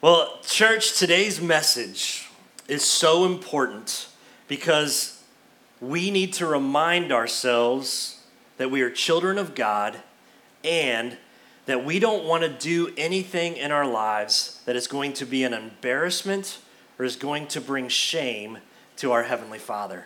Well, church, today's message is so important because we need to remind ourselves that we are children of God and that we don't want to do anything in our lives that is going to be an embarrassment or is going to bring shame to our Heavenly Father.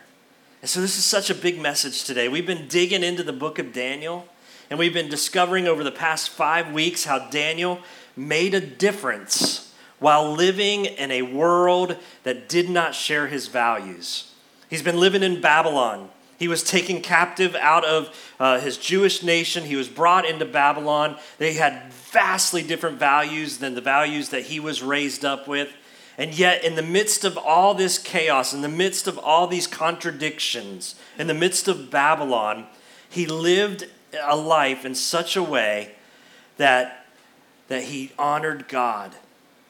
And so, this is such a big message today. We've been digging into the book of Daniel, and we've been discovering over the past five weeks how Daniel made a difference while living in a world that did not share his values. He's been living in Babylon. He was taken captive out of uh, his Jewish nation. He was brought into Babylon. They had vastly different values than the values that he was raised up with. And yet, in the midst of all this chaos, in the midst of all these contradictions, in the midst of Babylon, he lived a life in such a way that, that he honored God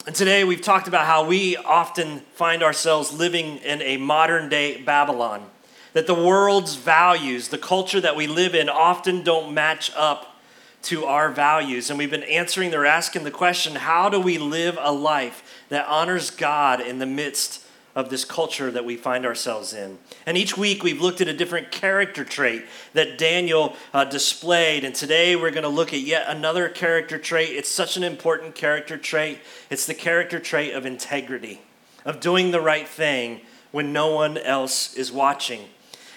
and today we've talked about how we often find ourselves living in a modern day Babylon. That the world's values, the culture that we live in, often don't match up to our values. And we've been answering, they're asking the question how do we live a life that honors God in the midst of this culture that we find ourselves in. And each week we've looked at a different character trait that Daniel uh, displayed. And today we're going to look at yet another character trait. It's such an important character trait. It's the character trait of integrity, of doing the right thing when no one else is watching.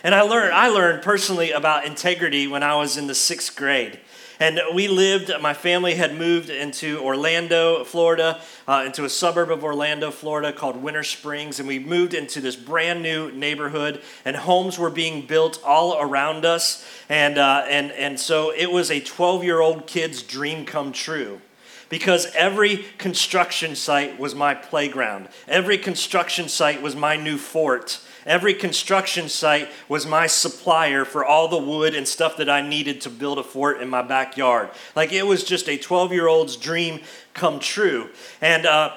And I learned, I learned personally about integrity when I was in the sixth grade. And we lived, my family had moved into Orlando, Florida, uh, into a suburb of Orlando, Florida called Winter Springs. And we moved into this brand new neighborhood, and homes were being built all around us. And, uh, and, and so it was a 12 year old kid's dream come true because every construction site was my playground. Every construction site was my new fort. Every construction site was my supplier for all the wood and stuff that I needed to build a fort in my backyard. Like it was just a 12 year old's dream come true. And, uh,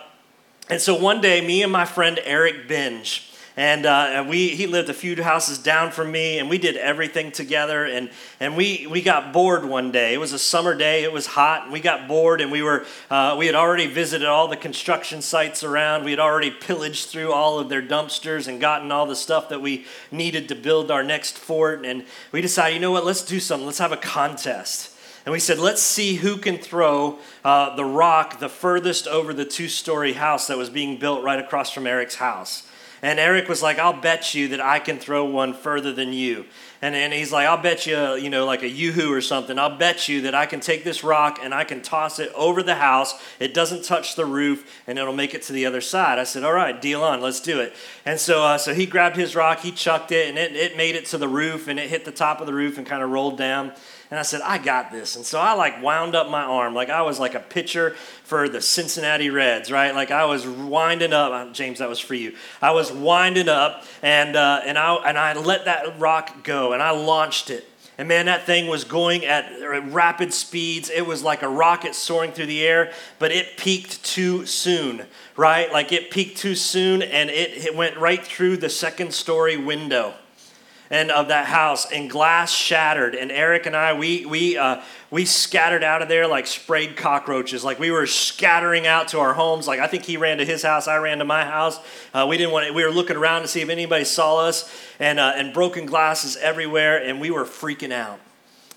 and so one day, me and my friend Eric Binge, and, uh, and we he lived a few houses down from me and we did everything together. And, and we, we got bored one day. It was a summer day. It was hot. We got bored and we were uh, we had already visited all the construction sites around. We had already pillaged through all of their dumpsters and gotten all the stuff that we needed to build our next fort. And we decided you know what? Let's do something. Let's have a contest. And we said, let's see who can throw uh, the rock the furthest over the two story house that was being built right across from Eric's house. And Eric was like, I'll bet you that I can throw one further than you. And, and he's like, I'll bet you, you know, like a yoo-hoo or something. I'll bet you that I can take this rock and I can toss it over the house. It doesn't touch the roof and it'll make it to the other side. I said, all right, deal on, let's do it. And so, uh, so he grabbed his rock, he chucked it, and it, it made it to the roof and it hit the top of the roof and kind of rolled down. And I said, I got this. And so I like wound up my arm like I was like a pitcher for the Cincinnati Reds, right? Like I was winding up. Uh, James, that was for you. I was winding up and, uh, and, I, and I let that rock go and I launched it. And man, that thing was going at rapid speeds. It was like a rocket soaring through the air, but it peaked too soon, right? Like it peaked too soon and it, it went right through the second story window and of that house and glass shattered. And eric and i we we uh, we scattered out of there like sprayed cockroaches. Like we were scattering out to our homes. Like i think he ran to his house i ran to my house. Uh, we didn't want to, we were looking around to see if anybody saw us. And uh, and broken glasses everywhere and we were freaking out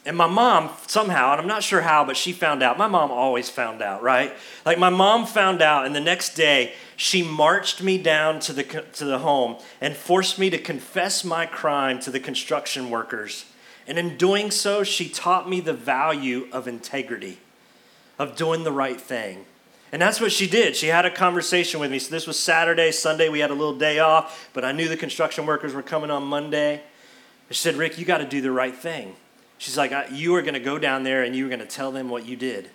and my mom, somehow, and I'm not sure how, but she found out. My mom always found out, right? Like my mom found out, and the next day she marched me down to the, to the home and forced me to confess my crime to the construction workers. And in doing so, she taught me the value of integrity, of doing the right thing. And that's what she did. She had a conversation with me. So this was Saturday, Sunday, we had a little day off, but I knew the construction workers were coming on Monday. she said, Ricc, you got to do the right thing. She's like, You are going to go down there and you are going to tell them what you did.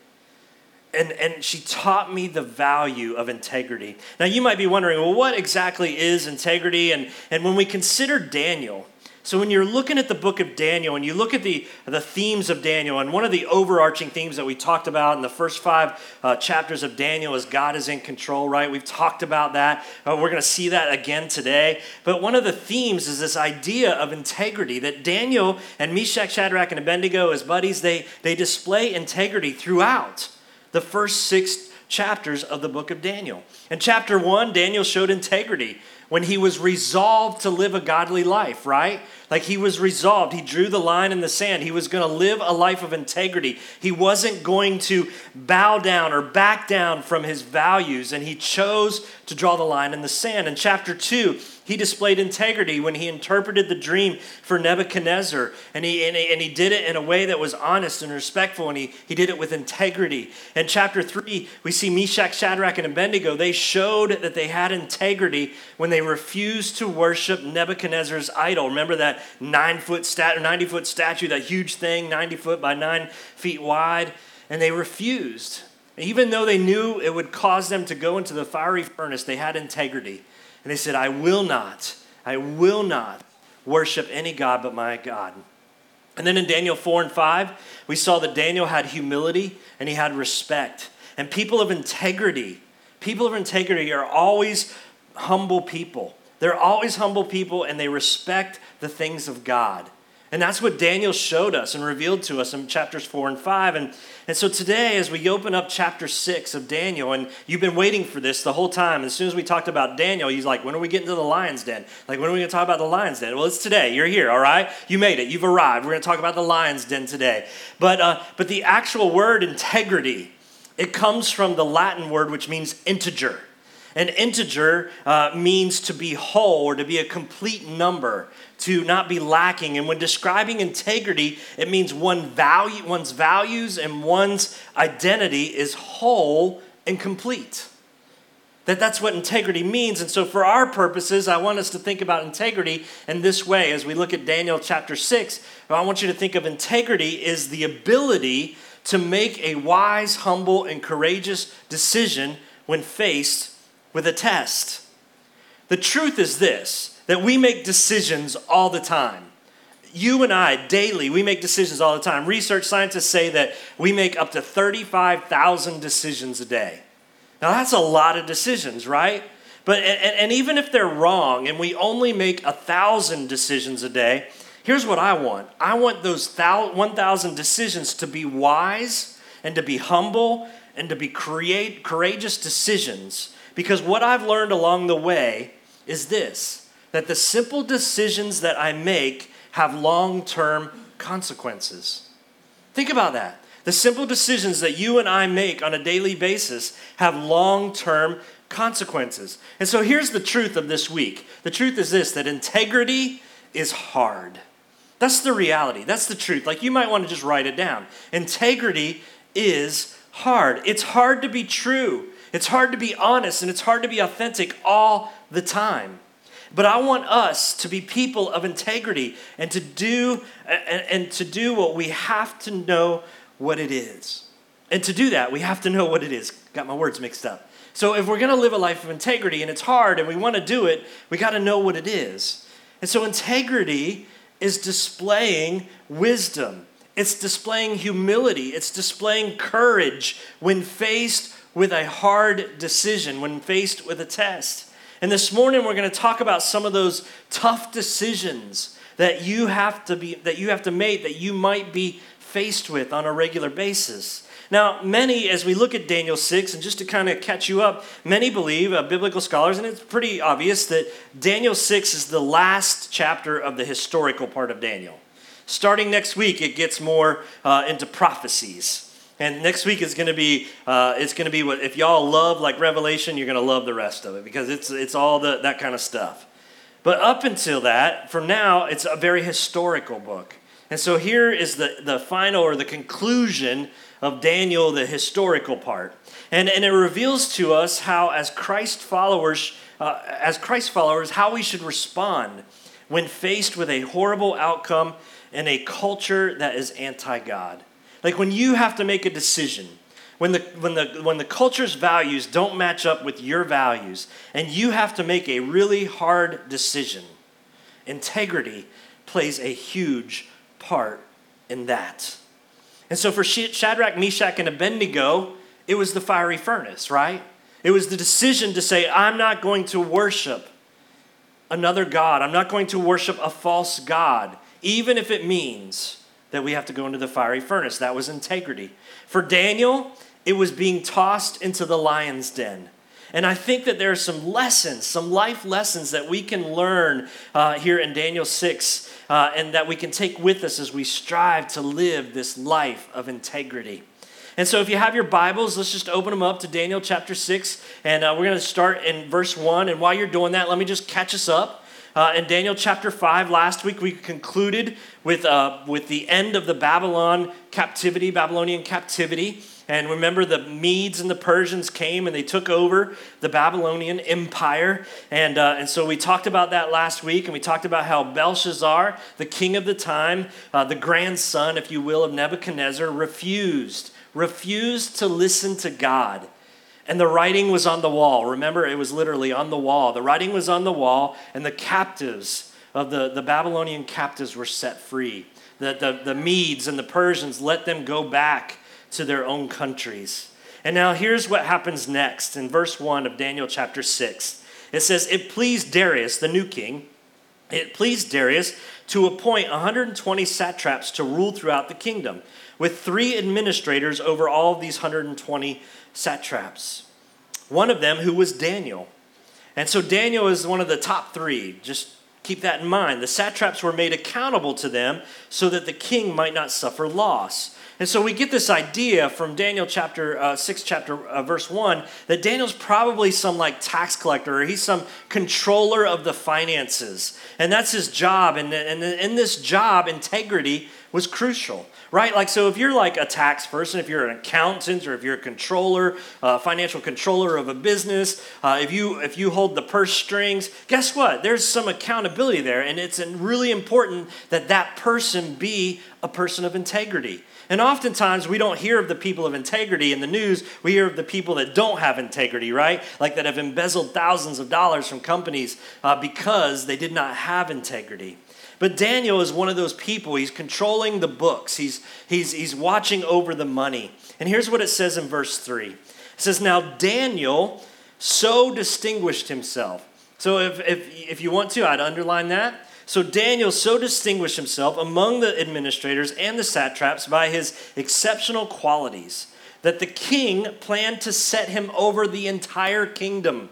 And, and she taught me the value of integrity. Now, you might be wondering, well, what exactly is integrity? And, and when we consider Daniel, so when you're looking at the book of Daniel and you look at the, the themes of Daniel, and one of the overarching themes that we talked about in the first five uh, chapters of Daniel is God is in control, right? We've talked about that. Uh, we're going to see that again today. But one of the themes is this idea of integrity that Daniel and Meshach, Shadrach, and Abednego, as buddies, they, they display integrity throughout the first six chapters of the book of Daniel. In chapter one, Daniel showed integrity when he was resolved to live a godly life, right? Like he was resolved. He drew the line in the sand. He was going to live a life of integrity. He wasn't going to bow down or back down from his values, and he chose to draw the line in the sand. In chapter 2, he displayed integrity when he interpreted the dream for Nebuchadnezzar, and he, and he, and he did it in a way that was honest and respectful, and he, he did it with integrity. In chapter 3, we see Meshach, Shadrach, and Abednego. They showed that they had integrity when they refused to worship Nebuchadnezzar's idol. Remember that nine foot stat, 90 foot statue, that huge thing, 90 foot by nine feet wide? And they refused. Even though they knew it would cause them to go into the fiery furnace, they had integrity. And they said, I will not, I will not worship any God but my God. And then in Daniel 4 and 5, we saw that Daniel had humility and he had respect. And people of integrity, people of integrity are always humble people. They're always humble people and they respect the things of God. And that's what Daniel showed us and revealed to us in chapters 4 and 5. And, and so today, as we open up chapter 6 of Daniel, and you've been waiting for this the whole time. As soon as we talked about Daniel, he's like, when are we getting to the lion's den? Like, when are we going to talk about the lion's den? Well, it's today. You're here, all right? You made it. You've arrived. We're going to talk about the lion's den today. But, uh, but the actual word integrity, it comes from the Latin word which means integer. An integer uh, means to be whole or to be a complete number, to not be lacking. And when describing integrity, it means one value, one's values and one's identity is whole and complete. That that's what integrity means. And so for our purposes, I want us to think about integrity in this way. As we look at Daniel chapter 6, I want you to think of integrity is the ability to make a wise, humble, and courageous decision when faced with a test. The truth is this that we make decisions all the time. You and I, daily, we make decisions all the time. Research scientists say that we make up to 35,000 decisions a day. Now, that's a lot of decisions, right? But, and, and even if they're wrong and we only make a thousand decisions a day, here's what I want I want those 1,000 decisions to be wise and to be humble and to be create courageous decisions because what I've learned along the way is this that the simple decisions that I make have long term consequences. Think about that. The simple decisions that you and I make on a daily basis have long term consequences. And so here's the truth of this week the truth is this that integrity is hard. That's the reality. That's the truth. Like you might want to just write it down. Integrity is hard. It's hard to be true. It's hard to be honest and it's hard to be authentic all the time. But I want us to be people of integrity and to do and, and to do what we have to know what it is. And to do that, we have to know what it is. Got my words mixed up. So if we're going to live a life of integrity and it's hard and we want to do it, we got to know what it is. And so integrity is displaying wisdom. It's displaying humility. It's displaying courage when faced with a hard decision, when faced with a test. And this morning we're going to talk about some of those tough decisions that you have to be that you have to make that you might be faced with on a regular basis. Now, many, as we look at Daniel 6, and just to kind of catch you up, many believe, uh, biblical scholars, and it's pretty obvious that Daniel 6 is the last chapter of the historical part of Daniel. Starting next week, it gets more uh, into prophecies. And next week is going to be uh, it's going to be what if y'all love like Revelation, you're going to love the rest of it because it's it's all the, that kind of stuff. But up until that, from now, it's a very historical book. And so here is the, the final or the conclusion of Daniel, the historical part. And, and it reveals to us how, as Christ followers, uh, as Christ followers, how we should respond when faced with a horrible outcome in a culture that is anti God. Like when you have to make a decision, when the, when, the, when the culture's values don't match up with your values, and you have to make a really hard decision, integrity plays a huge part in that. And so for Shadrach, Meshach, and Abednego, it was the fiery furnace, right? It was the decision to say, I'm not going to worship another God. I'm not going to worship a false God, even if it means that we have to go into the fiery furnace. That was integrity. For Daniel, it was being tossed into the lion's den. And I think that there are some lessons, some life lessons that we can learn uh, here in Daniel 6 uh, and that we can take with us as we strive to live this life of integrity. And so, if you have your Bibles, let's just open them up to Daniel chapter 6. And uh, we're going to start in verse 1. And while you're doing that, let me just catch us up. Uh, in Daniel chapter 5, last week we concluded with, uh, with the end of the Babylon captivity, Babylonian captivity. And remember, the Medes and the Persians came and they took over the Babylonian Empire. And, uh, and so we talked about that last week. And we talked about how Belshazzar, the king of the time, uh, the grandson, if you will, of Nebuchadnezzar, refused, refused to listen to God. And the writing was on the wall. Remember, it was literally on the wall. The writing was on the wall, and the captives of the, the Babylonian captives were set free. The, the, the Medes and the Persians let them go back to their own countries. And now here's what happens next in verse 1 of Daniel chapter 6. It says, It pleased Darius, the new king, it pleased Darius to appoint 120 satraps to rule throughout the kingdom, with three administrators over all of these 120 satraps. One of them who was Daniel. And so Daniel is one of the top three. Just keep that in mind. The satraps were made accountable to them so that the king might not suffer loss. And so we get this idea from Daniel chapter uh, 6, chapter uh, verse 1, that Daniel's probably some like tax collector or he's some controller of the finances. And that's his job. And, and in this job, integrity was crucial, right? Like, so if you're like a tax person, if you're an accountant or if you're a controller, uh, financial controller of a business, uh, if, you, if you hold the purse strings, guess what? There's some accountability there. And it's really important that that person be a person of integrity. And oftentimes we don't hear of the people of integrity in the news. We hear of the people that don't have integrity, right? Like that have embezzled thousands of dollars from companies uh, because they did not have integrity. But Daniel is one of those people. He's controlling the books, he's, he's, he's watching over the money. And here's what it says in verse 3 it says, Now Daniel so distinguished himself. So if, if, if you want to, I'd underline that. So Daniel so distinguished himself among the administrators and the satraps by his exceptional qualities that the king planned to set him over the entire kingdom.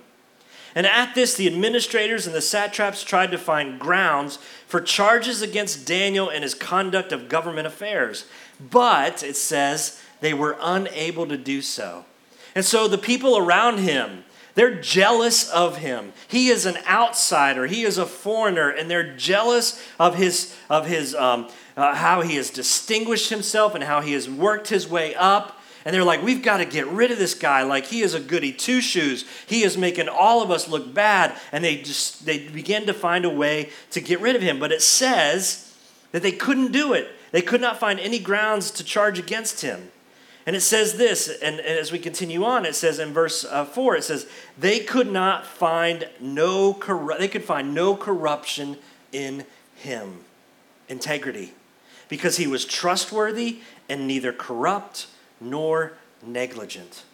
And at this, the administrators and the satraps tried to find grounds for charges against Daniel and his conduct of government affairs. But, it says, they were unable to do so. And so the people around him, they're jealous of him. He is an outsider. He is a foreigner, and they're jealous of his of his um, uh, how he has distinguished himself and how he has worked his way up. And they're like, we've got to get rid of this guy. Like he is a goody two shoes. He is making all of us look bad. And they just they begin to find a way to get rid of him. But it says that they couldn't do it. They could not find any grounds to charge against him. And it says this, and, and as we continue on, it says in verse uh, 4, it says, they could not find no, corru- they could find no corruption in him. Integrity. Because he was trustworthy and neither corrupt nor negligent.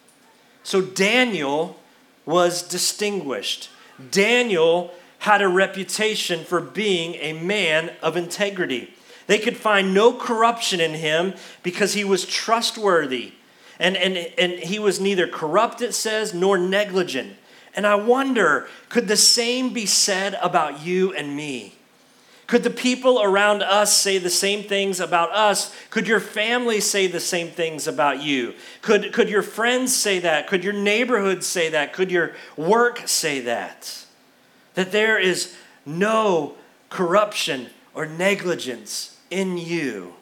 So Daniel was distinguished. Daniel had a reputation for being a man of integrity. They could find no corruption in him because he was trustworthy. And, and, and he was neither corrupt, it says, nor negligent. And I wonder could the same be said about you and me? Could the people around us say the same things about us? Could your family say the same things about you? Could, could your friends say that? Could your neighborhood say that? Could your work say that? That there is no corruption or negligence in you.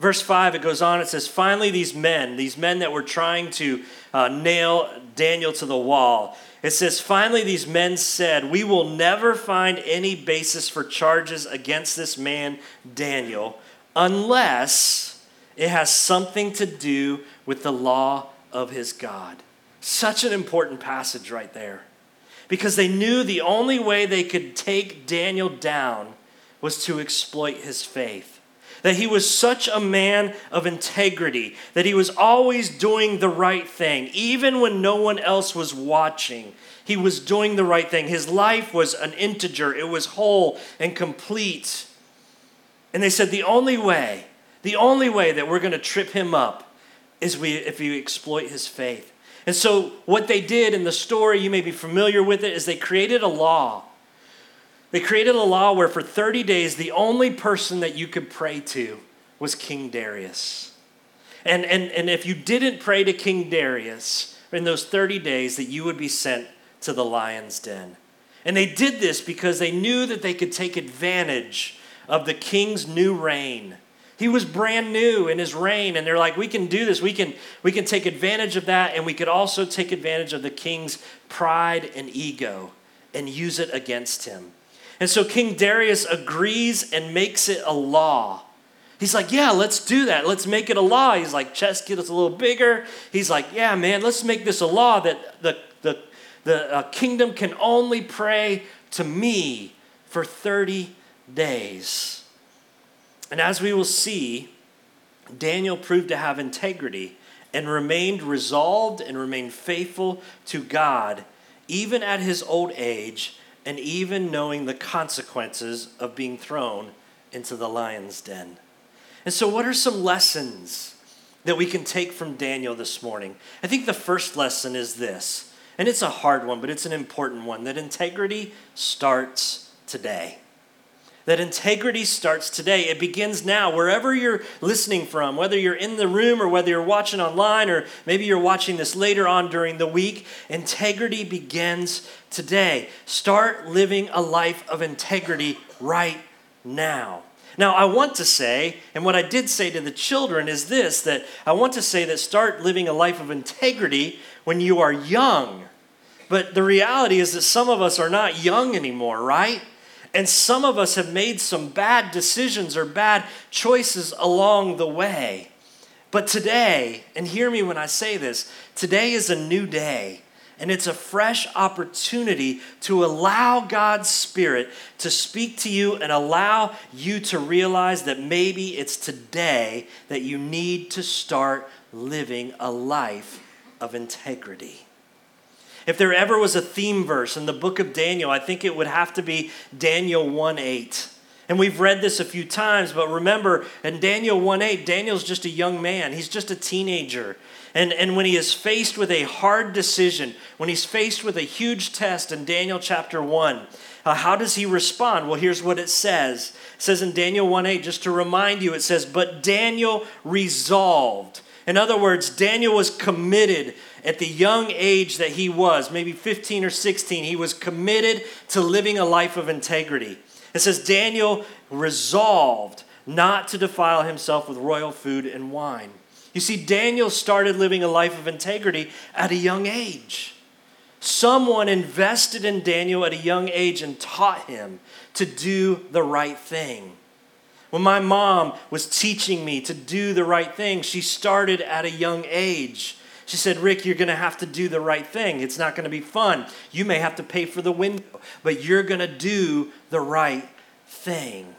Verse 5, it goes on, it says, Finally, these men, these men that were trying to uh, nail Daniel to the wall, it says, Finally, these men said, We will never find any basis for charges against this man, Daniel, unless it has something to do with the law of his God. Such an important passage right there. Because they knew the only way they could take Daniel down was to exploit his faith. That he was such a man of integrity, that he was always doing the right thing, even when no one else was watching. He was doing the right thing. His life was an integer, it was whole and complete. And they said, the only way, the only way that we're going to trip him up is we, if we exploit his faith. And so, what they did in the story, you may be familiar with it, is they created a law. They created a law where for 30 days, the only person that you could pray to was King Darius. And, and, and if you didn't pray to King Darius in those 30 days, that you would be sent to the lion's den. And they did this because they knew that they could take advantage of the king's new reign. He was brand new in his reign, and they're like, we can do this. We can, we can take advantage of that, and we could also take advantage of the king's pride and ego and use it against him. And so King Darius agrees and makes it a law. He's like, yeah, let's do that. Let's make it a law. He's like, chest gets a little bigger. He's like, yeah, man, let's make this a law that the, the, the uh, kingdom can only pray to me for 30 days. And as we will see, Daniel proved to have integrity and remained resolved and remained faithful to God, even at his old age, and even knowing the consequences of being thrown into the lion's den. And so, what are some lessons that we can take from Daniel this morning? I think the first lesson is this, and it's a hard one, but it's an important one that integrity starts today that integrity starts today. It begins now, wherever you're listening from, whether you're in the room or whether you're watching online or maybe you're watching this later on during the week. Integrity begins today. Start living a life of integrity right now. Now, I want to say, and what I did say to the children is this that I want to say that start living a life of integrity when you are young. But the reality is that some of us are not young anymore, right? And some of us have made some bad decisions or bad choices along the way. But today, and hear me when I say this, today is a new day. And it's a fresh opportunity to allow God's Spirit to speak to you and allow you to realize that maybe it's today that you need to start living a life of integrity. If there ever was a theme verse in the book of Daniel, I think it would have to be Daniel 1 8. And we've read this a few times, but remember, in Daniel 1 8, Daniel's just a young man. He's just a teenager. And, and when he is faced with a hard decision, when he's faced with a huge test in Daniel chapter 1, uh, how does he respond? Well, here's what it says. It says in Daniel 1 8, just to remind you, it says, But Daniel resolved. In other words, Daniel was committed at the young age that he was, maybe 15 or 16, he was committed to living a life of integrity. It says Daniel resolved not to defile himself with royal food and wine. You see, Daniel started living a life of integrity at a young age. Someone invested in Daniel at a young age and taught him to do the right thing. When my mom was teaching me to do the right thing, she started at a young age. She said, Ricc, you're going to have to do the right thing. It's not going to be fun. You may have to pay for the window, but you're going to do the right thing.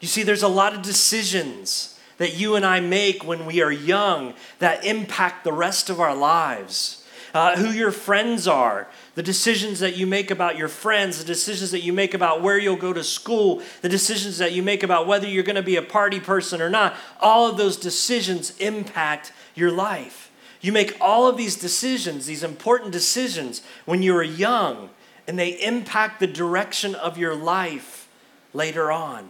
You see, there's a lot of decisions that you and I make when we are young that impact the rest of our lives. Uh, who your friends are, the decisions that you make about your friends, the decisions that you make about where you'll go to school, the decisions that you make about whether you're going to be a party person or not, all of those decisions impact your life. You make all of these decisions, these important decisions, when you are young, and they impact the direction of your life later on.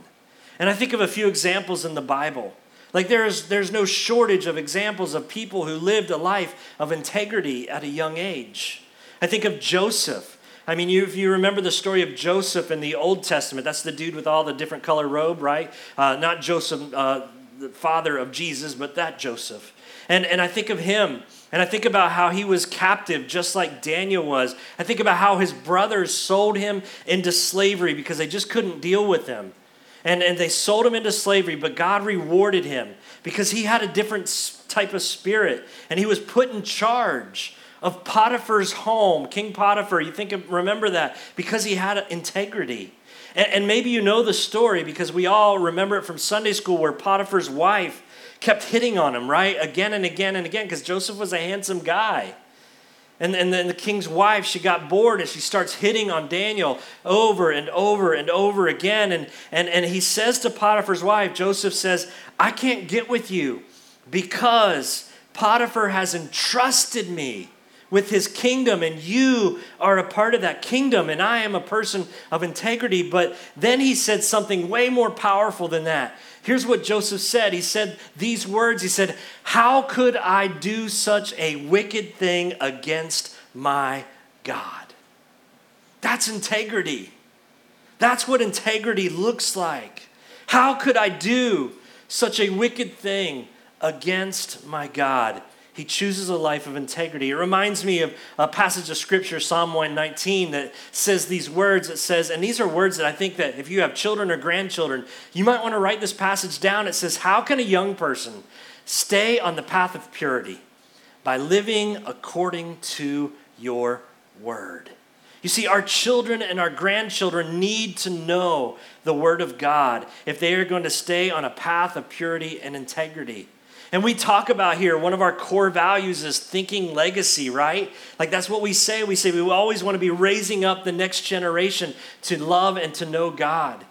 And I think of a few examples in the Bible. Like there's, there's no shortage of examples of people who lived a life of integrity at a young age. I think of Joseph. I mean, you, if you remember the story of Joseph in the Old Testament, that's the dude with all the different color robe, right? Uh, not Joseph, uh, the father of Jesus, but that Joseph. And, and I think of him, and I think about how he was captive just like Daniel was. I think about how his brothers sold him into slavery because they just couldn't deal with him. And, and they sold him into slavery, but God rewarded him because he had a different type of spirit. And he was put in charge of Potiphar's home, King Potiphar. You think of, remember that because he had integrity. And, and maybe you know the story because we all remember it from Sunday school where Potiphar's wife kept hitting on him, right? Again and again and again, because Joseph was a handsome guy. And, and then the king's wife, she got bored and she starts hitting on Daniel over and over and over again. And, and, and he says to Potiphar's wife, Joseph says, I can't get with you because Potiphar has entrusted me with his kingdom, and you are a part of that kingdom, and I am a person of integrity. But then he said something way more powerful than that. Here's what Joseph said He said these words He said, How could I do such a wicked thing against my God? That's integrity. That's what integrity looks like. How could I do such a wicked thing against my God? He chooses a life of integrity. It reminds me of a passage of scripture, Psalm 119, that says these words. It says, and these are words that I think that if you have children or grandchildren, you might want to write this passage down. It says, How can a young person stay on the path of purity? By living according to your word. You see, our children and our grandchildren need to know the Word of God if they are going to stay on a path of purity and integrity. And we talk about here, one of our core values is thinking legacy, right? Like that's what we say. We say we always want to be raising up the next generation to love and to know God.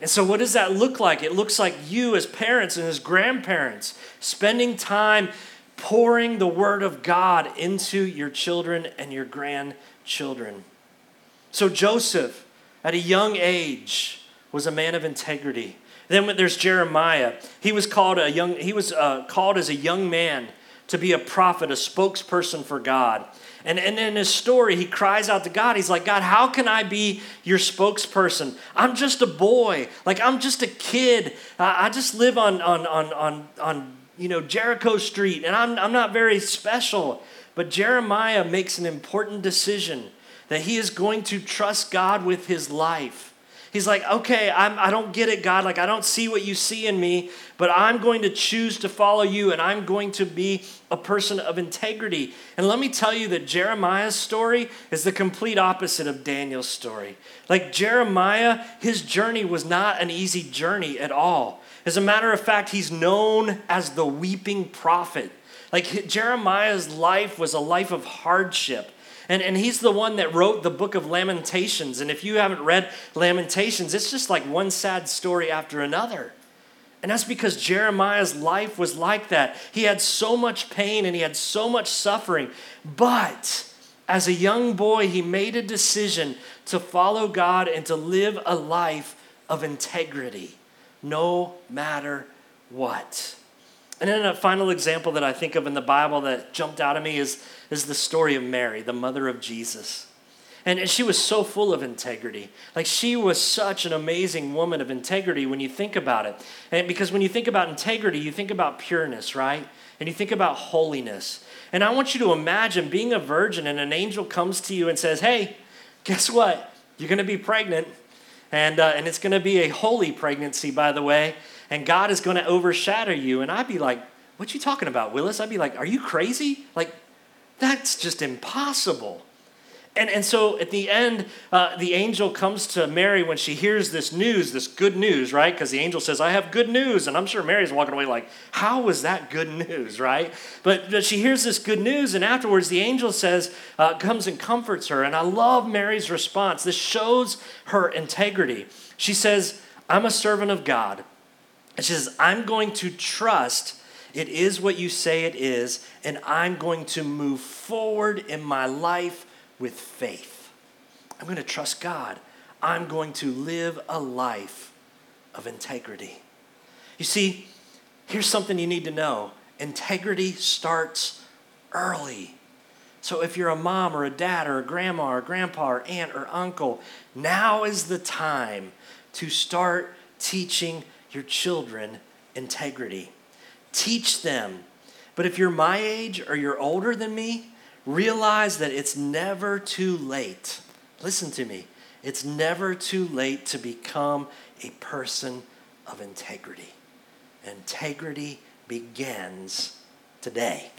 And so, what does that look like? It looks like you, as parents and as grandparents, spending time pouring the Word of God into your children and your grandchildren. So, Joseph, at a young age, was a man of integrity. Then there's Jeremiah. He was called a young. He was uh, called as a young man to be a prophet, a spokesperson for God. And, and in his story, he cries out to God. He's like, God, how can I be your spokesperson? I'm just a boy. Like, I'm just a kid. I, I just live on, on, on, on, on you know, Jericho Street, and I'm, I'm not very special. But Jeremiah makes an important decision that he is going to trust God with his life. He's like, okay, I'm, I don't get it, God. Like, I don't see what you see in me, but I'm going to choose to follow you and I'm going to be a person of integrity. And let me tell you that Jeremiah's story is the complete opposite of Daniel's story. Like, Jeremiah, his journey was not an easy journey at all. As a matter of fact, he's known as the weeping prophet. Like, Jeremiah's life was a life of hardship. And, and he's the one that wrote the book of Lamentations. And if you haven't read Lamentations, it's just like one sad story after another. And that's because Jeremiah's life was like that. He had so much pain and he had so much suffering. But as a young boy, he made a decision to follow God and to live a life of integrity, no matter what. And then a final example that I think of in the Bible that jumped out at me is, is the story of Mary, the mother of Jesus. And, and she was so full of integrity. Like she was such an amazing woman of integrity when you think about it. And because when you think about integrity, you think about pureness, right? And you think about holiness. And I want you to imagine being a virgin and an angel comes to you and says, Hey, guess what? You're going to be pregnant. And, uh, and it's going to be a holy pregnancy, by the way and God is going to overshadow you. And I'd be like, what you talking about, Willis? I'd be like, are you crazy? Like, that's just impossible. And, and so at the end, uh, the angel comes to Mary when she hears this news, this good news, right? Because the angel says, I have good news. And I'm sure Mary's walking away like, how was that good news, right? But, but she hears this good news, and afterwards the angel says, uh, comes and comforts her. And I love Mary's response. This shows her integrity. She says, I'm a servant of God. And she says, I'm going to trust it is what you say it is, and I'm going to move forward in my life with faith. I'm going to trust God. I'm going to live a life of integrity. You see, here's something you need to know integrity starts early. So if you're a mom or a dad or a grandma or grandpa or aunt or uncle, now is the time to start teaching your children integrity. Teach them. But if you're my age or you're older than me, realize that it's never too late. Listen to me. It's never too late to become a person of integrity. Integrity begins today.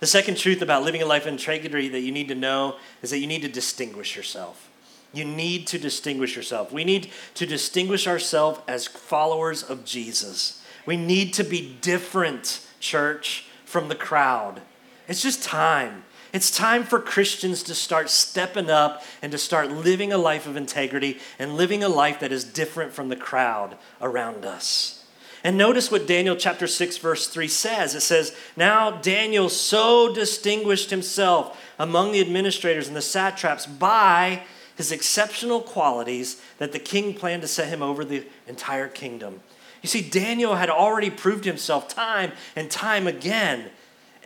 The second truth about living a life of integrity that you need to know is that you need to distinguish yourself. You need to distinguish yourself. We need to distinguish ourselves as followers of Jesus. We need to be different, church, from the crowd. It's just time. It's time for Christians to start stepping up and to start living a life of integrity and living a life that is different from the crowd around us. And notice what Daniel chapter 6, verse 3 says. It says, Now Daniel so distinguished himself among the administrators and the satraps by his exceptional qualities that the king planned to set him over the entire kingdom. You see, Daniel had already proved himself time and time again,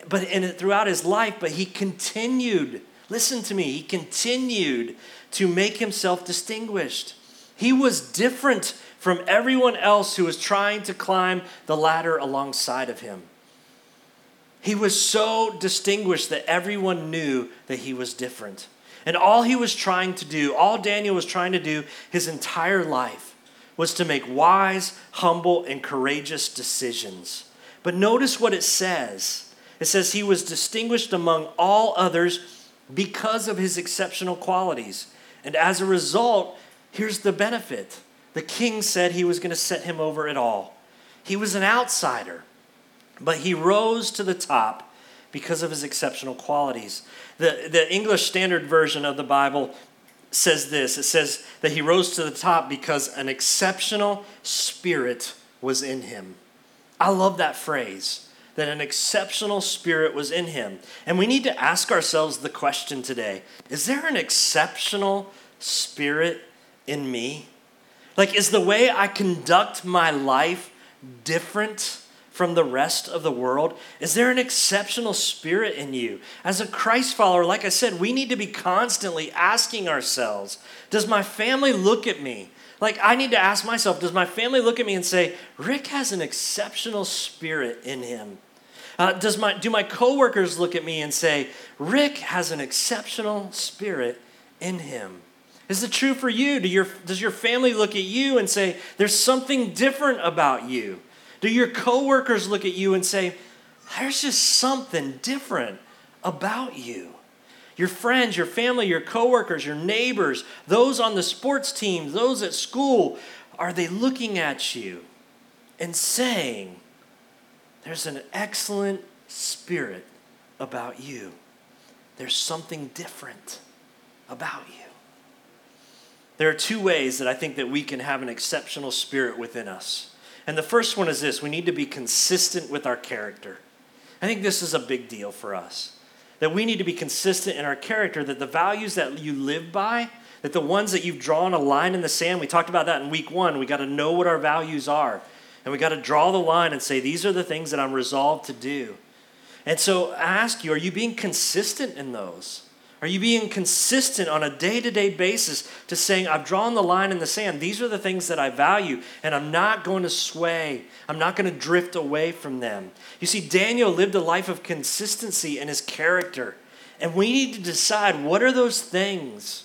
but in throughout his life, but he continued. Listen to me, he continued to make himself distinguished. He was different from everyone else who was trying to climb the ladder alongside of him. He was so distinguished that everyone knew that he was different. And all he was trying to do, all Daniel was trying to do his entire life, was to make wise, humble, and courageous decisions. But notice what it says it says he was distinguished among all others because of his exceptional qualities. And as a result, here's the benefit the king said he was going to set him over it all. He was an outsider, but he rose to the top because of his exceptional qualities. The, the English Standard Version of the Bible says this it says that he rose to the top because an exceptional spirit was in him. I love that phrase that an exceptional spirit was in him. And we need to ask ourselves the question today is there an exceptional spirit in me? Like, is the way I conduct my life different from the rest of the world? Is there an exceptional spirit in you? As a Christ follower, like I said, we need to be constantly asking ourselves Does my family look at me? Like, I need to ask myself Does my family look at me and say, Ricc has an exceptional spirit in him? Uh, does my, do my coworkers look at me and say, Ricc has an exceptional spirit in him? Is it true for you? Do your, does your family look at you and say, there's something different about you? Do your coworkers look at you and say, there's just something different about you? Your friends, your family, your coworkers, your neighbors, those on the sports team, those at school, are they looking at you and saying, there's an excellent spirit about you? There's something different about you. There are two ways that I think that we can have an exceptional spirit within us. And the first one is this we need to be consistent with our character. I think this is a big deal for us. That we need to be consistent in our character, that the values that you live by, that the ones that you've drawn a line in the sand, we talked about that in week one. We got to know what our values are. And we got to draw the line and say, these are the things that I'm resolved to do. And so I ask you, are you being consistent in those? Are you being consistent on a day to day basis to saying, I've drawn the line in the sand? These are the things that I value, and I'm not going to sway. I'm not going to drift away from them. You see, Daniel lived a life of consistency in his character, and we need to decide what are those things?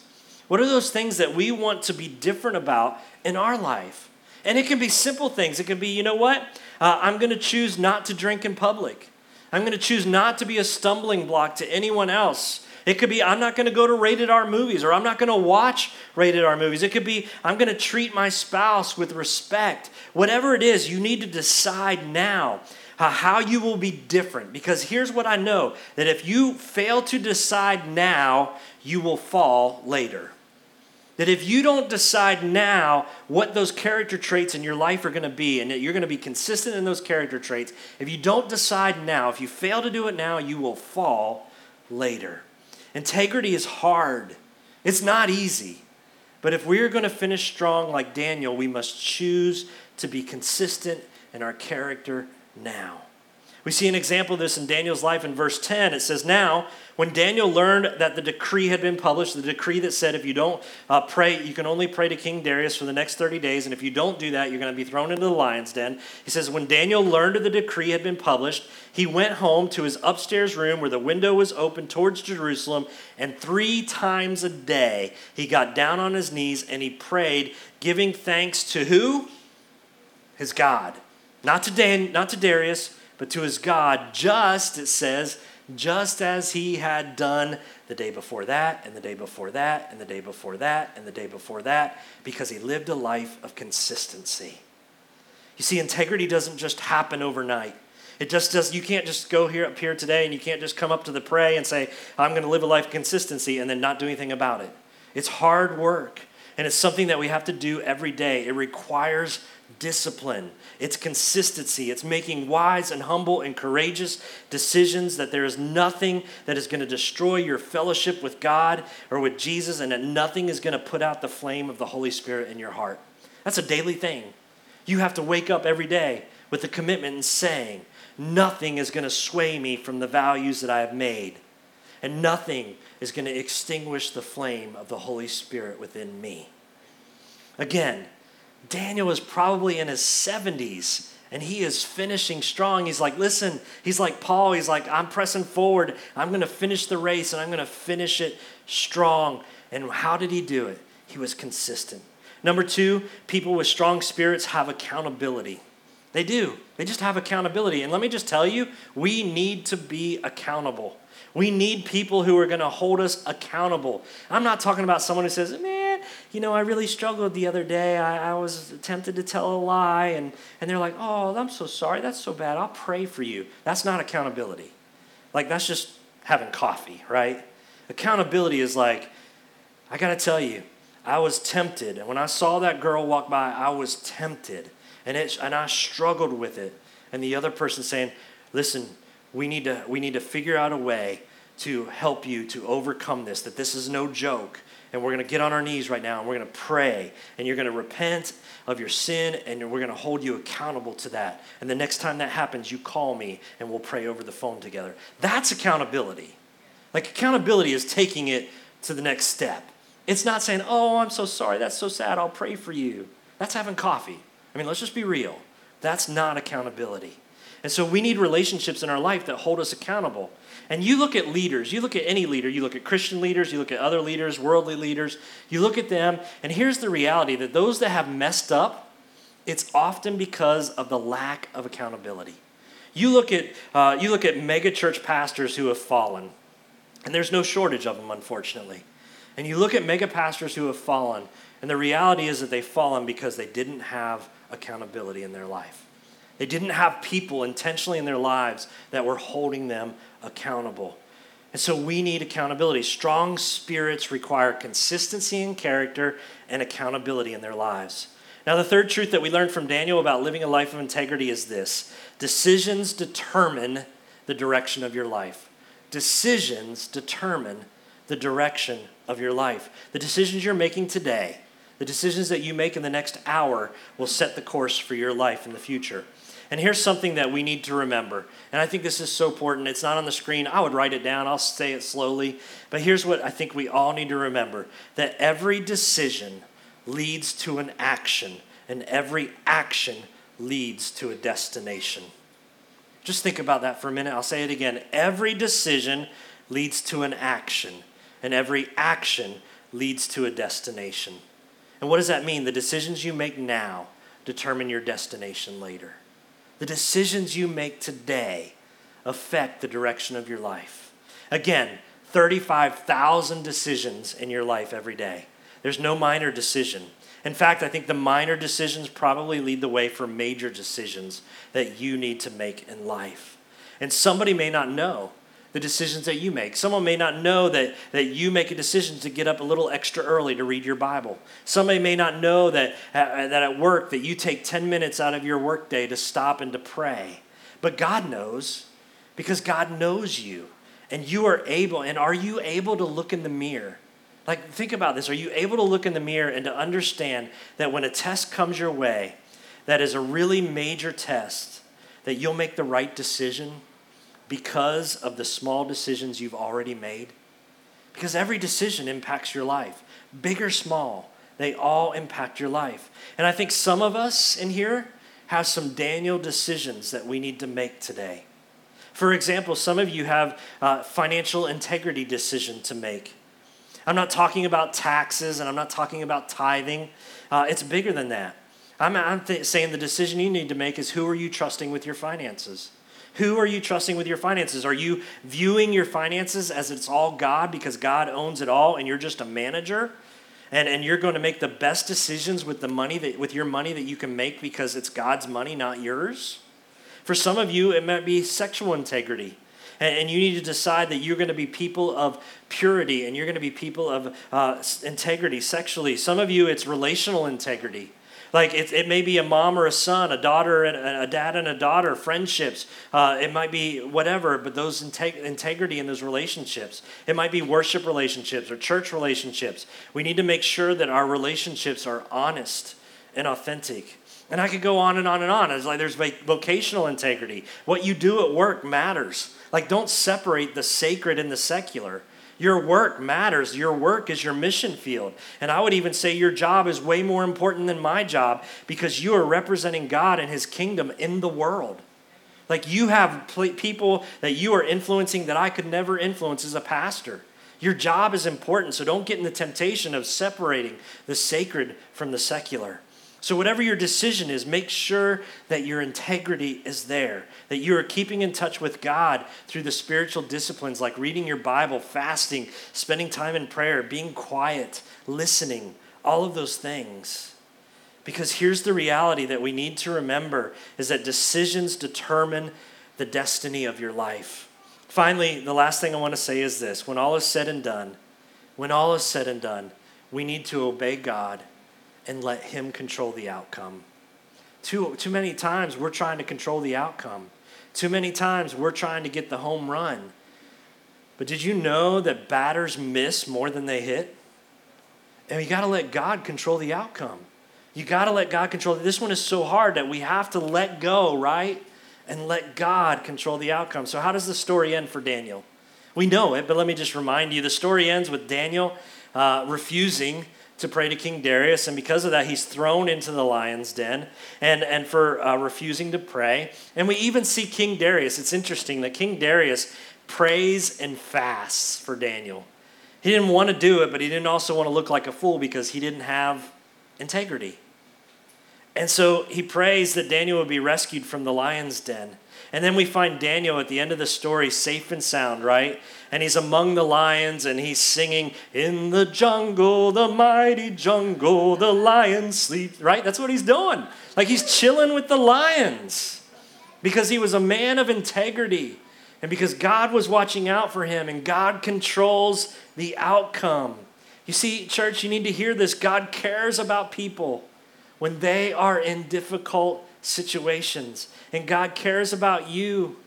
What are those things that we want to be different about in our life? And it can be simple things. It can be, you know what? Uh, I'm going to choose not to drink in public. I'm going to choose not to be a stumbling block to anyone else. It could be, I'm not going to go to rated R movies, or I'm not going to watch rated R movies. It could be, I'm going to treat my spouse with respect. Whatever it is, you need to decide now how you will be different. Because here's what I know that if you fail to decide now, you will fall later. That if you don't decide now what those character traits in your life are going to be, and that you're going to be consistent in those character traits, if you don't decide now, if you fail to do it now, you will fall later. Integrity is hard, it's not easy. But if we are going to finish strong like Daniel, we must choose to be consistent in our character now. We see an example of this in Daniel's life in verse 10. It says, Now, when Daniel learned that the decree had been published, the decree that said if you don't uh, pray, you can only pray to King Darius for the next 30 days, and if you don't do that, you're going to be thrown into the lion's den. He says, When Daniel learned the decree had been published, he went home to his upstairs room where the window was open towards Jerusalem, and three times a day he got down on his knees and he prayed, giving thanks to who? His God. Not to, Dan, not to Darius but to his God, just, it says, just as he had done the day before that, and the day before that, and the day before that, and the day before that, because he lived a life of consistency. You see, integrity doesn't just happen overnight. It just does. You can't just go here up here today, and you can't just come up to the pray and say, "I'm going to live a life of consistency," and then not do anything about it. It's hard work, and it's something that we have to do every day. It requires discipline, it's consistency, it's making wise and humble and courageous decisions that there is nothing that is going to destroy your fellowship with God or with Jesus, and that nothing is going to put out the flame of the Holy Spirit in your heart. That's a daily thing. You have to wake up every day with the commitment and saying, Nothing is going to sway me from the values that I have made, and nothing is going to extinguish the flame of the Holy Spirit within me. Again, Daniel is probably in his 70s and he is finishing strong. He's like, listen, he's like Paul. He's like, I'm pressing forward. I'm going to finish the race and I'm going to finish it strong. And how did he do it? He was consistent. Number two, people with strong spirits have accountability. They do. They just have accountability. And let me just tell you, we need to be accountable. We need people who are going to hold us accountable. I'm not talking about someone who says, man, you know, I really struggled the other day. I, I was tempted to tell a lie. And, and they're like, oh, I'm so sorry. That's so bad. I'll pray for you. That's not accountability. Like, that's just having coffee, right? Accountability is like, I got to tell you, I was tempted. And when I saw that girl walk by, I was tempted. And, it, and I struggled with it. And the other person saying, listen, we need to we need to figure out a way to help you to overcome this that this is no joke. And we're going to get on our knees right now and we're going to pray and you're going to repent of your sin and we're going to hold you accountable to that. And the next time that happens you call me and we'll pray over the phone together. That's accountability. Like accountability is taking it to the next step. It's not saying oh i'm so sorry that's so sad i'll pray for you. That's having coffee. I mean let's just be real. That's not accountability and so we need relationships in our life that hold us accountable. And you look at leaders, you look at any leader, you look at Christian leaders, you look at other leaders, worldly leaders, you look at them, and here's the reality that those that have messed up, it's often because of the lack of accountability. You look at, uh, you look at megachurch pastors who have fallen, and there's no shortage of them, unfortunately. And you look at mega pastors who have fallen, and the reality is that they've fallen because they didn't have accountability in their life. They didn't have people intentionally in their lives that were holding them accountable. And so we need accountability. Strong spirits require consistency in character and accountability in their lives. Now, the third truth that we learned from Daniel about living a life of integrity is this decisions determine the direction of your life. Decisions determine the direction of your life. The decisions you're making today, the decisions that you make in the next hour, will set the course for your life in the future. And here's something that we need to remember. And I think this is so important. It's not on the screen. I would write it down, I'll say it slowly. But here's what I think we all need to remember that every decision leads to an action, and every action leads to a destination. Just think about that for a minute. I'll say it again. Every decision leads to an action, and every action leads to a destination. And what does that mean? The decisions you make now determine your destination later. The decisions you make today affect the direction of your life. Again, 35,000 decisions in your life every day. There's no minor decision. In fact, I think the minor decisions probably lead the way for major decisions that you need to make in life. And somebody may not know the decisions that you make. Someone may not know that, that you make a decision to get up a little extra early to read your Bible. Somebody may not know that, uh, that at work that you take 10 minutes out of your workday to stop and to pray. But God knows because God knows you. And you are able, and are you able to look in the mirror? Like, think about this. Are you able to look in the mirror and to understand that when a test comes your way, that is a really major test, that you'll make the right decision? Because of the small decisions you've already made? Because every decision impacts your life, big or small, they all impact your life. And I think some of us in here have some Daniel decisions that we need to make today. For example, some of you have a financial integrity decision to make. I'm not talking about taxes and I'm not talking about tithing. Uh, it's bigger than that. I'm, I'm th- saying the decision you need to make is who are you trusting with your finances? Who are you trusting with your finances? Are you viewing your finances as it's all God because God owns it all and you're just a manager? And, and you're going to make the best decisions with the money that with your money that you can make because it's God's money, not yours. For some of you, it might be sexual integrity. And, you need to decide that you're going to be people of purity and you're going to be people of uh, integrity sexually. Some of you, it's relational integrity Like it, it may be a mom or a son, a daughter and a dad and a daughter, friendships. Uh, it might be whatever, but those integ- integrity in those relationships. It might be worship relationships or church relationships. We need to make sure that our relationships are honest and authentic. And I could go on and on and on. It's like there's vocational integrity. What you do at work matters. Like don't separate the sacred and the secular. Your work matters. Your work is your mission field. And I would even say your job is way more important than my job because you are representing God and His kingdom in the world. Like you have people that you are influencing that I could never influence as a pastor. Your job is important, so don't get in the temptation of separating the sacred from the secular. So, whatever your decision is, make sure that your integrity is there, that you are keeping in touch with God through the spiritual disciplines like reading your Bible, fasting, spending time in prayer, being quiet, listening, all of those things. Because here's the reality that we need to remember is that decisions determine the destiny of your life. Finally, the last thing I want to say is this when all is said and done, when all is said and done, we need to obey God and let Him control the outcome. Too, too many times we're trying to control the outcome. Too many times we're trying to get the home run. But did you know that batters miss more than they hit? And you got to let God control the outcome. You got to let God control. This one is so hard that we have to let go, right? And let God control the outcome. So, how does the story end for Daniel? We know it, but let me just remind you the story ends with Daniel uh, refusing to pray to King Darius, and because of that, he's thrown into the lion's den and, and for uh, refusing to pray. And we even see King Darius. It's interesting that King Darius prays and fasts for Daniel. He didn't want to do it, but he didn't also want to look like a fool because he didn't have integrity. And so he prays that Daniel would be rescued from the lion's den. And then we find Daniel at the end of the story safe and sound, right? And he's among the lions and he's singing, In the jungle, the mighty jungle, the lion sleeps, right? That's what he's doing. Like he's chilling with the lions because he was a man of integrity and because God was watching out for him and God controls the outcome. You see, church, you need to hear this. God cares about people when they are in difficult situations. And God cares about you.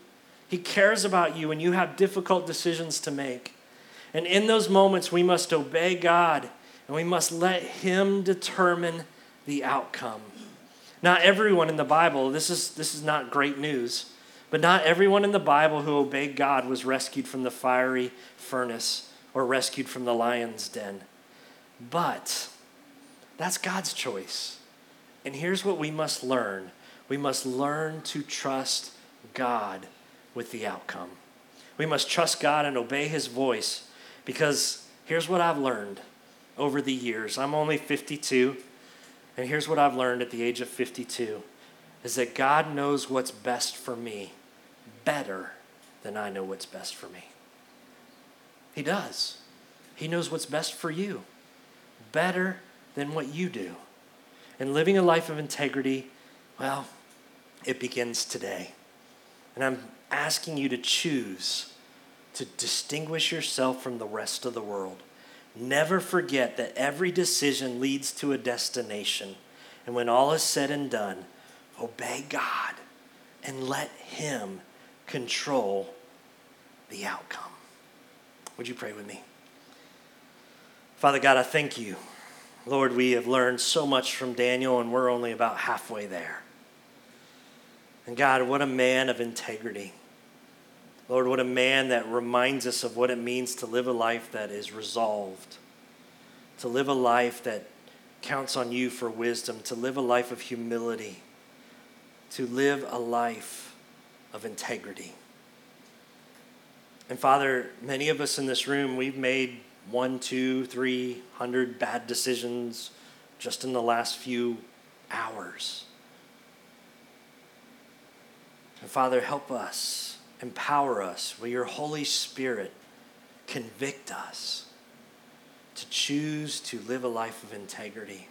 He cares about you when you have difficult decisions to make. And in those moments, we must obey God and we must let Him determine the outcome. Not everyone in the Bible, this is, this is not great news, but not everyone in the Bible who obeyed God was rescued from the fiery furnace or rescued from the lion's den. But that's God's choice. And here's what we must learn we must learn to trust God with the outcome. We must trust God and obey His voice because here's what I've learned over the years. I'm only 52, and here's what I've learned at the age of 52 is that God knows what's best for me better than I know what's best for me. He does. He knows what's best for you better than what you do. And living a life of integrity, well, it begins today. And I'm asking you to choose to distinguish yourself from the rest of the world. Never forget that every decision leads to a destination. And when all is said and done, obey God and let Him control the outcome. Would you pray with me? Father God, I thank you. Lord, we have learned so much from Daniel, and we're only about halfway there. And God, what a man of integrity. Lord, what a man that reminds us of what it means to live a life that is resolved, to live a life that counts on you for wisdom, to live a life of humility, to live a life of integrity. And Father, many of us in this room, we've made one, two, three hundred bad decisions just in the last few hours. And Father, help us, empower us. Will your Holy Spirit convict us to choose to live a life of integrity,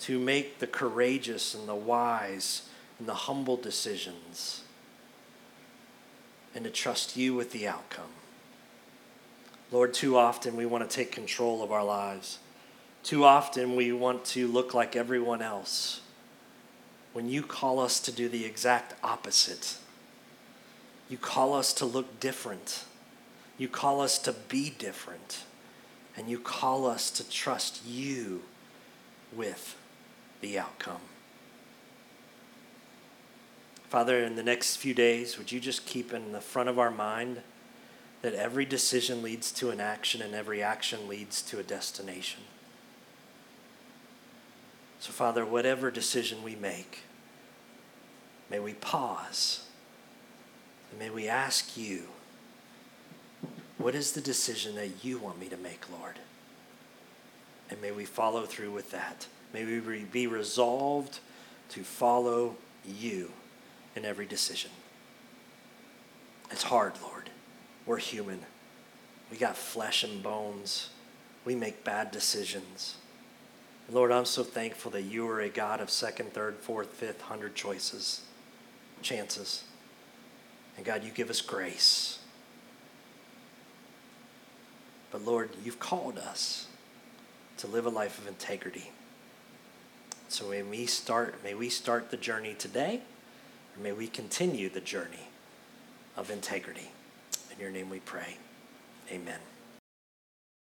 to make the courageous and the wise and the humble decisions, and to trust you with the outcome. Lord, too often we want to take control of our lives. Too often we want to look like everyone else. When you call us to do the exact opposite. You call us to look different. You call us to be different. And you call us to trust you with the outcome. Father, in the next few days, would you just keep in the front of our mind that every decision leads to an action and every action leads to a destination? So, Father, whatever decision we make, may we pause and may we ask you, what is the decision that you want me to make, Lord? And may we follow through with that. May we be resolved to follow you in every decision. It's hard, Lord. We're human. We got flesh and bones. We make bad decisions. Lord, I'm so thankful that you are a God of second, third, fourth, fifth, hundred choices, chances. And God, you give us grace. But Lord, you've called us to live a life of integrity. So may we start, may we start the journey today, or may we continue the journey of integrity. In your name we pray. Amen.